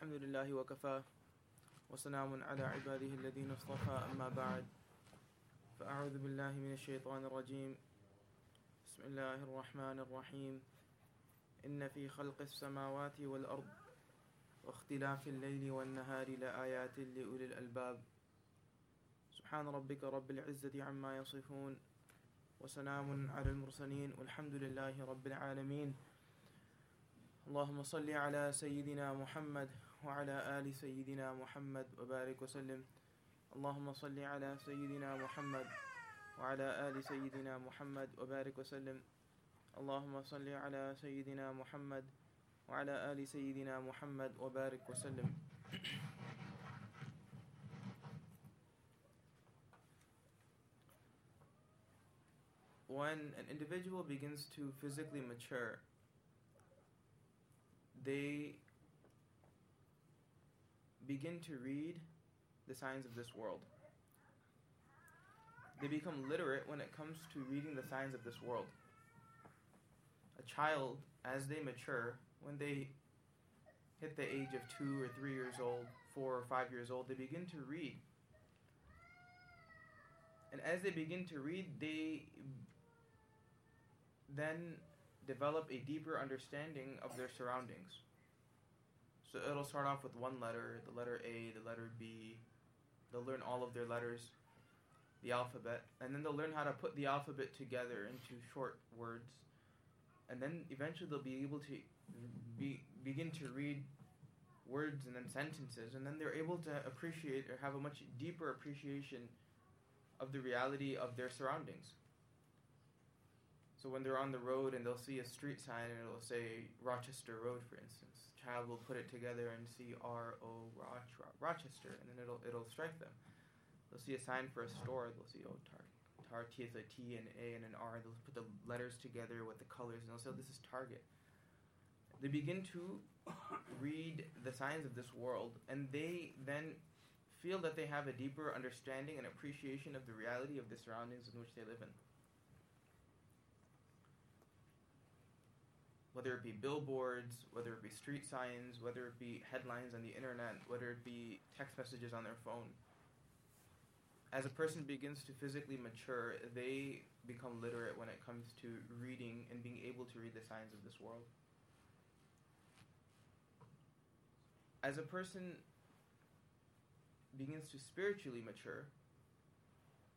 الحمد لله وكفى وسلام على عباده الذين اصطفى أما بعد. فأعوذ بالله من الشيطان الرجيم. بسم الله الرحمن الرحيم. إن في خلق السماوات والأرض واختلاف الليل والنهار لآيات لأولي الألباب. سبحان ربك رب العزة عما يصفون وسلام على المرسلين والحمد لله رب العالمين. اللهم صل على سيدنا محمد وعلى آل سيدنا محمد وبارك وسلم اللهم صل على سيدنا محمد وعلى آل سيدنا محمد وبارك وسلم اللهم صل على سيدنا محمد وعلى آل سيدنا محمد وبارك وسلم When an individual begins to physically mature, they begin to read the signs of this world. They become literate when it comes to reading the signs of this world. A child, as they mature, when they hit the age of two or three years old, four or five years old, they begin to read. And as they begin to read, they then develop a deeper understanding of their surroundings. So it'll start off with one letter, the letter A, the letter B. They'll learn all of their letters, the alphabet, and then they'll learn how to put the alphabet together into short words. And then eventually they'll be able to be, begin to read words and then sentences, and then they're able to appreciate or have a much deeper appreciation of the reality of their surroundings. So when they're on the road and they'll see a street sign and it'll say Rochester Road, for instance, child will put it together and see R O Rochester, and then it'll it'll strike them. They'll see a sign for a store. They'll see oh Tar Tar T is a T and A and an R. They'll put the letters together with the colors and they'll say oh, this is Target. They begin to read the signs of this world, and they then feel that they have a deeper understanding and appreciation of the reality of the surroundings in which they live in. Whether it be billboards, whether it be street signs, whether it be headlines on the internet, whether it be text messages on their phone. As a person begins to physically mature, they become literate when it comes to reading and being able to read the signs of this world. As a person begins to spiritually mature,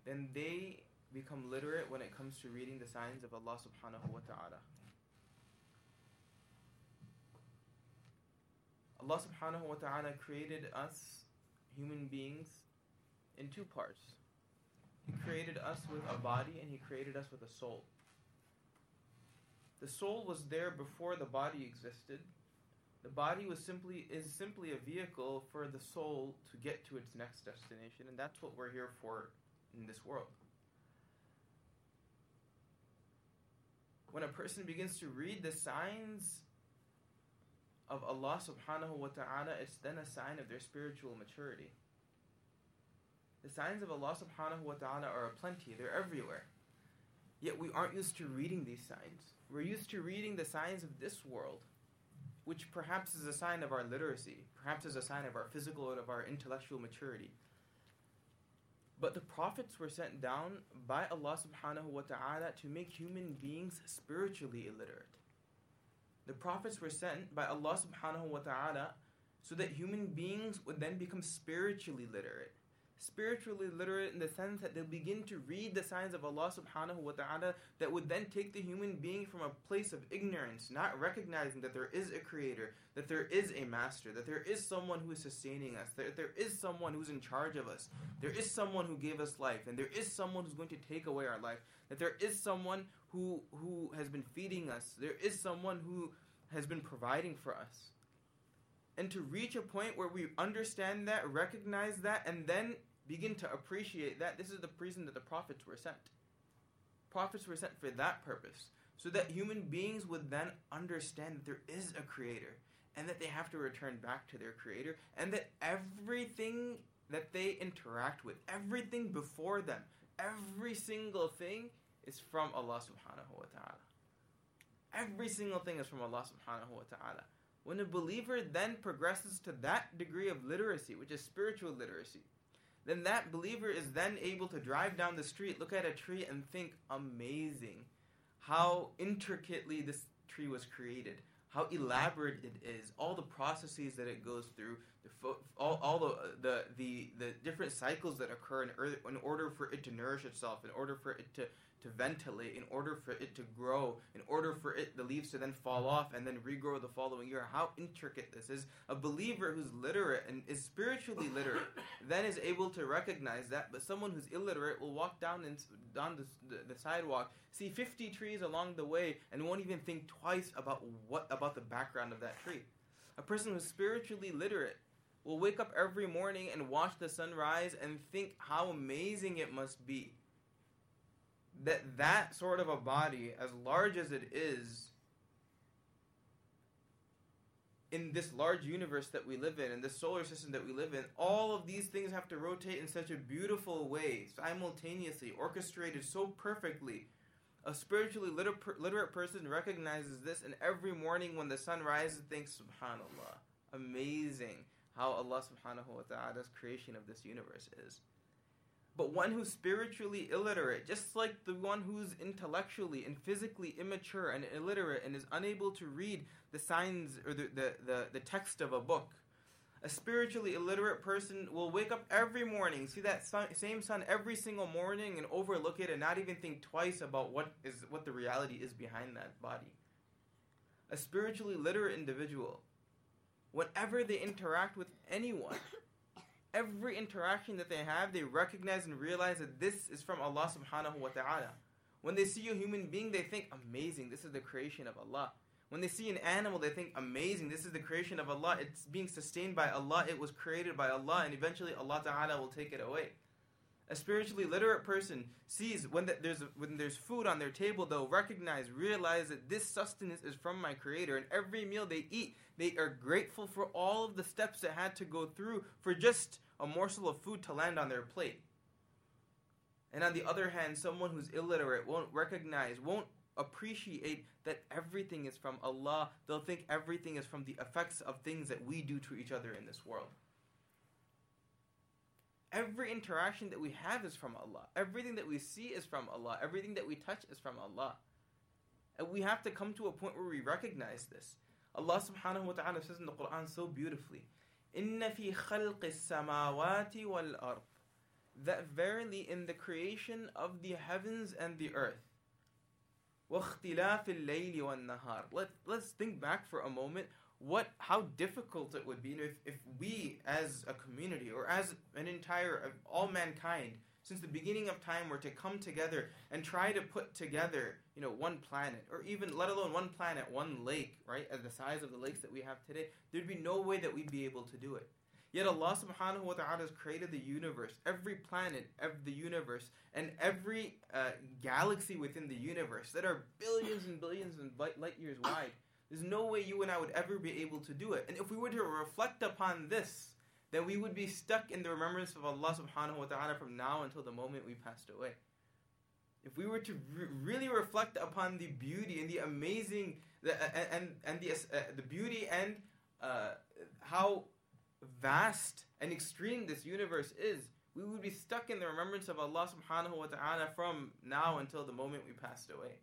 then they become literate when it comes to reading the signs of Allah subhanahu wa ta'ala. Allah subhanahu wa ta'ala created us, human beings, in two parts. He created us with a body and He created us with a soul. The soul was there before the body existed. The body was simply is simply a vehicle for the soul to get to its next destination, and that's what we're here for in this world. When a person begins to read the signs of Allah subhanahu wa ta'ala, is then a sign of their spiritual maturity. The signs of Allah subhanahu wa ta'ala are aplenty, they're everywhere. Yet we aren't used to reading these signs. We're used to reading the signs of this world, which perhaps is a sign of our literacy, perhaps is a sign of our physical and of our intellectual maturity. But the prophets were sent down by Allah subhanahu wa ta'ala to make human beings spiritually illiterate. The prophets were sent by Allah subhanahu wa ta'ala so that human beings would then become spiritually literate. Spiritually literate in the sense that they'll begin to read the signs of Allah subhanahu wa ta'ala that would then take the human being from a place of ignorance, not recognizing that there is a creator, that there is a master, that there is someone who is sustaining us, that there is someone who's in charge of us, there is someone who gave us life, and there is someone who's going to take away our life, that there is someone who who has been feeding us. There is someone who has been providing for us. And to reach a point where we understand that, recognize that, and then begin to appreciate that, this is the reason that the prophets were sent. Prophets were sent for that purpose, so that human beings would then understand that there is a creator and that they have to return back to their creator and that everything that they interact with, everything before them, every single thing is from Allah subhanahu wa ta'ala. Every single thing is from Allah subhanahu wa ta'ala. When a believer then progresses to that degree of literacy, which is spiritual literacy, then that believer is then able to drive down the street, look at a tree, and think, amazing how intricately this tree was created, how elaborate it is, all the processes that it goes through, all, all the, the, the, the different cycles that occur in, earth, in order for it to nourish itself, in order for it to to ventilate, in order for it to grow, in order for it the leaves to then fall off and then regrow the following year. How intricate this is. A believer who's literate and is spiritually literate then is able to recognize that, but someone who's illiterate will walk down and down the, the, the sidewalk, see 50 trees along the way, and won't even think twice about what about the background of that tree. A person who's spiritually literate will wake up every morning and watch the sunrise and think how amazing it must be that that sort of a body, as large as it is, in this large universe that we live in, in this solar system that we live in, all of these things have to rotate in such a beautiful way, simultaneously, orchestrated so perfectly. A spiritually liter- literate person recognizes this, and every morning when the sun rises, thinks, Subhanallah, amazing how Allah subhanahu wa ta'ala's creation of this universe is but one who's spiritually illiterate, just like the one who's intellectually and physically immature and illiterate and is unable to read the signs or the, the, the, the text of a book. A spiritually illiterate person will wake up every morning, see that sun, same sun every single morning, and overlook it and not even think twice about what is what the reality is behind that body. A spiritually literate individual, whenever they interact with anyone, every interaction that they have, they recognize and realize that this is from Allah subhanahu wa ta'ala. When they see a human being, they think, amazing, this is the creation of Allah. When they see an animal, they think, amazing, this is the creation of Allah. It's being sustained by Allah, it was created by Allah, and eventually Allah ta'ala will take it away. A spiritually literate person sees when the, there's when there's food on their table, they'll recognize, realize that this sustenance is from my Creator, and every meal they eat, they are grateful for all of the steps that had to go through for just a morsel of food to land on their plate. And on the other hand, someone who's illiterate won't recognize, won't appreciate that everything is from Allah. They'll think everything is from the effects of things that we do to each other in this world Every interaction that we have is from Allah. Everything that we see is from Allah. Everything that we touch is from Allah. And we have to come to a point where we recognize this. Allah subhanahu wa ta'ala says in the Quran so beautifully, إن في خلق السماوات والأرض that verily in the creation of the heavens and the earth واختلاف الليل والنهار Let, let's think back for a moment what how difficult it would be if, if we as a community or as an entire all mankind since the beginning of time were to come together and try to put together, you know, one planet, or even let alone one planet, one lake, right, as the size of the lakes that we have today, there'd be no way that we'd be able to do it. Yet Allah subhanahu wa ta'ala has created the universe, every planet of the universe, and every uh, galaxy within the universe that are billions and billions and light years wide. There's no way you and I would ever be able to do it. And if we were to reflect upon this, then we would be stuck in the remembrance of Allah subhanahu wa ta'ala from now until the moment we passed away. If we were to re- really reflect upon the beauty and the amazing, the, and, and the, uh, the beauty and uh, how vast and extreme this universe is, we would be stuck in the remembrance of Allah subhanahu wa ta'ala from now until the moment we passed away.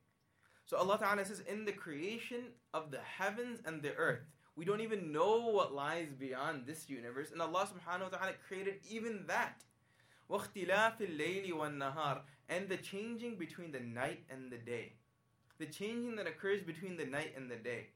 So Allah ta'ala says, in the creation of the heavens and the earth, we don't even know what lies beyond this universe. And Allah subhanahu wa ta'ala created even that. وَاخْتِلَافِ اللَّيْلِ وَالنَّهَارِ And the changing between the night and the day. The changing that occurs between the night and the day.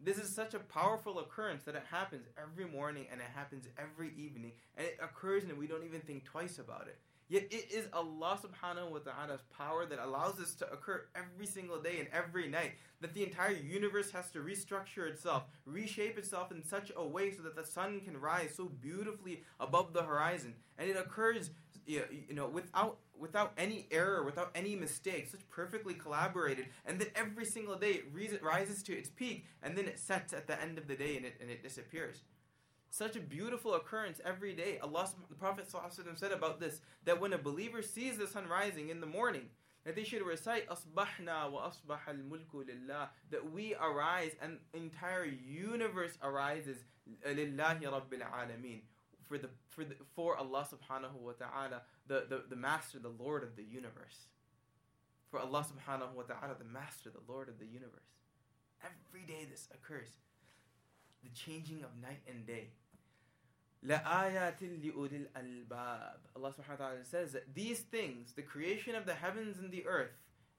This is such a powerful occurrence that it happens every morning and it happens every evening. And it occurs and we don't even think twice about it. Yet it is Allah subhanahu wa ta'ala's power that allows this to occur every single day and every night. That the entire universe has to restructure itself, reshape itself in such a way so that the sun can rise so beautifully above the horizon. And it occurs you know without without any error, without any mistake, such perfectly collaborated. And then every single day it rises to its peak and then it sets at the end of the day and it, and it disappears such a beautiful occurrence every day. Allah, the Prophet ﷺ said about this that when a believer sees the sun rising in the morning, that they should recite asbahna wa asbah al mulku lillah that we arise and entire universe arises lillahi rabbil alameen for the for the, for Allah subhanahu wa ta'ala the, the the master the lord of the universe. For Allah subhanahu wa ta'ala the master the lord of the universe. Every day this occurs. The changing of night and day لَآيَاتٍ لِأُولِي الْأَلْبَابِ Allah subhanahu wa ta'ala says that these things, the creation of the heavens and the earth,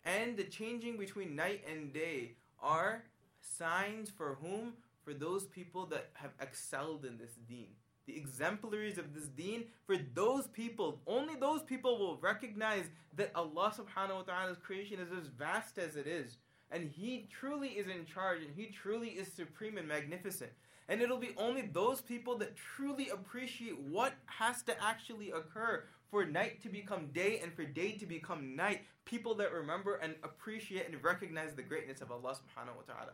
and the changing between night and day, are signs for whom? For those people that have excelled in this deen. The exemplaries of this deen, for those people, only those people will recognize that Allah subhanahu wa ta'ala's creation is as vast as it is. And He truly is in charge and He truly is supreme and magnificent. And it'll be only those people that truly appreciate what has to actually occur for night to become day and for day to become night. People that remember and appreciate and recognize the greatness of Allah subhanahu wa ta'ala.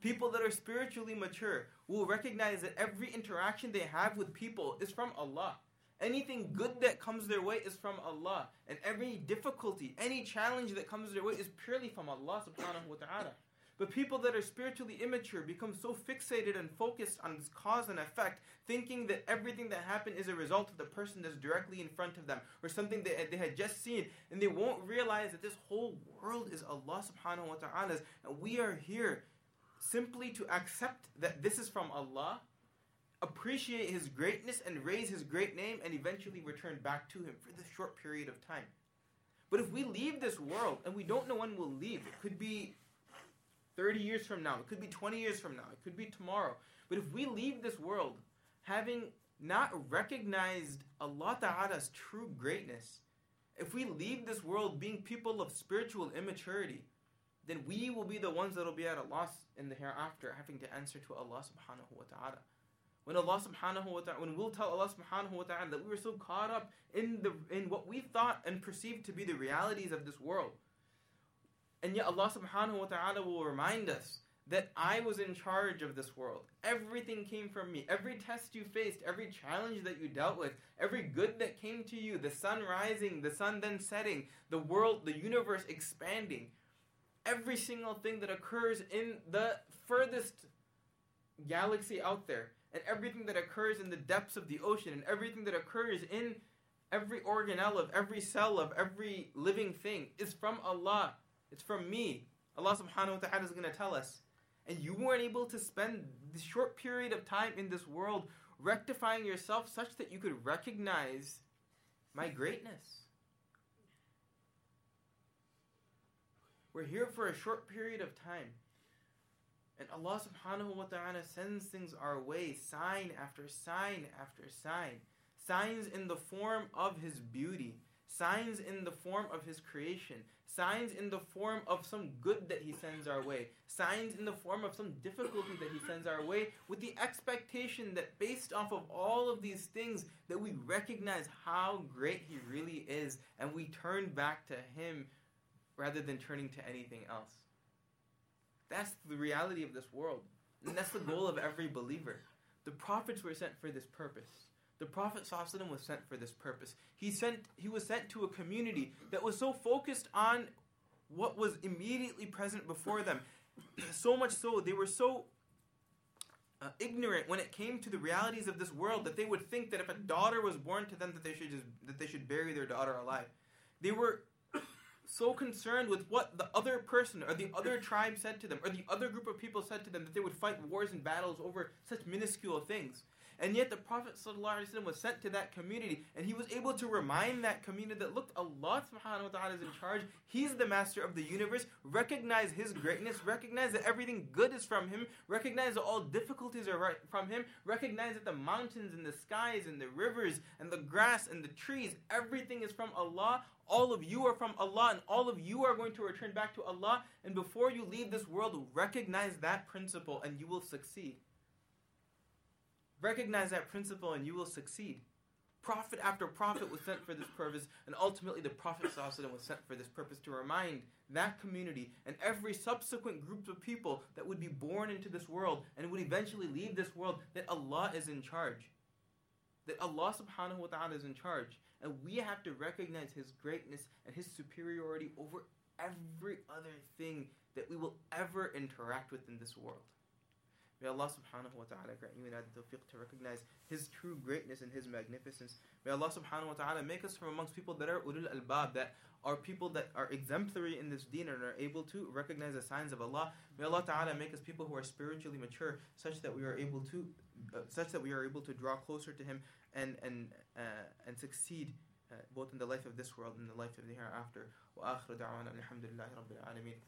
People that are spiritually mature will recognize that every interaction they have with people is from Allah. Anything good that comes their way is from Allah. And every difficulty, any challenge that comes their way is purely from Allah subhanahu wa ta'ala. But people that are spiritually immature become so fixated and focused on this cause and effect, thinking that everything that happened is a result of the person that's directly in front of them or something that they had just seen. And they won't realize that this whole world is Allah subhanahu wa ta'ala's. And we are here simply to accept that this is from Allah, appreciate His greatness and raise His great name, and eventually return back to Him for this short period of time. But if we leave this world, and we don't know when we'll leave, it could be 30 years from now, it could be 20 years from now, it could be tomorrow. But if we leave this world having not recognized Allah Ta'ala's true greatness, if we leave this world being people of spiritual immaturity, then we will be the ones that will be at a loss in the hereafter, having to answer to Allah subhanahu wa ta'ala. When Allah subhanahu wa ta'ala, when we'll tell Allah subhanahu wa ta'ala that we were so caught up in the in what we thought and perceived to be the realities of this world, and yet Allah subhanahu wa ta'ala will remind us that I was in charge of this world. Everything came from me. Every test you faced, every challenge that you dealt with, every good that came to you, the sun rising, the sun then setting, the world, the universe expanding, every single thing that occurs in the furthest galaxy out there, and everything that occurs in the depths of the ocean, and everything that occurs in every organelle of every cell of every living thing is from Allah it's from me. Allah subhanahu wa ta'ala is going to tell us. And you weren't able to spend the short period of time in this world rectifying yourself such that you could recognize my greatness. We're here for a short period of time. And Allah subhanahu wa ta'ala sends things our way, sign after sign after sign. Signs in the form of His beauty, signs in the form of His creation, signs in the form of some good that he sends our way, signs in the form of some difficulty that he sends our way, with the expectation that based off of all of these things, that we recognize how great he really is, and we turn back to him rather than turning to anything else. That's the reality of this world. And that's the goal of every believer. The prophets were sent for this purpose. The Prophet ﷺ was sent for this purpose. He sent he was sent to a community that was so focused on what was immediately present before them. so much so they were so uh, ignorant when it came to the realities of this world that they would think that if a daughter was born to them that they should just that they should bury their daughter alive. They were so concerned with what the other person or the other tribe said to them or the other group of people said to them that they would fight wars and battles over such minuscule things. And yet the Prophet ﷺ was sent to that community and he was able to remind that community that look, Allah subhanahu wa ta'ala is in charge. He's the master of the universe. Recognize his greatness. Recognize that everything good is from him. Recognize that all difficulties are right from him. Recognize that the mountains and the skies and the rivers and the grass and the trees, everything is from Allah. All of you are from Allah and all of you are going to return back to Allah. And before you leave this world, recognize that principle and you will succeed. Recognize that principle and you will succeed. Prophet after prophet was sent for this purpose, and ultimately the Prophet was sent for this purpose to remind that community and every subsequent group of people that would be born into this world and would eventually leave this world that Allah is in charge. that Allah subhanahu wa ta'ala is in charge. And we have to recognize His greatness and His superiority over every other thing that we will ever interact with in this world. May Allah subhanahu wa ta'ala grant you and I the tawfiq to recognize His true greatness and His magnificence. May Allah subhanahu wa ta'ala make us from amongst people that are ulul albab, that are people that are exemplary in this deen and are able to recognize the signs of Allah. May Allah ta'ala make us people who are spiritually mature such that we are able to uh, such that we are able to draw closer to Him and and uh, and succeed uh, both in the life of this world and the life of the hereafter. وآخر دعوانا الحمد لله رب العالمين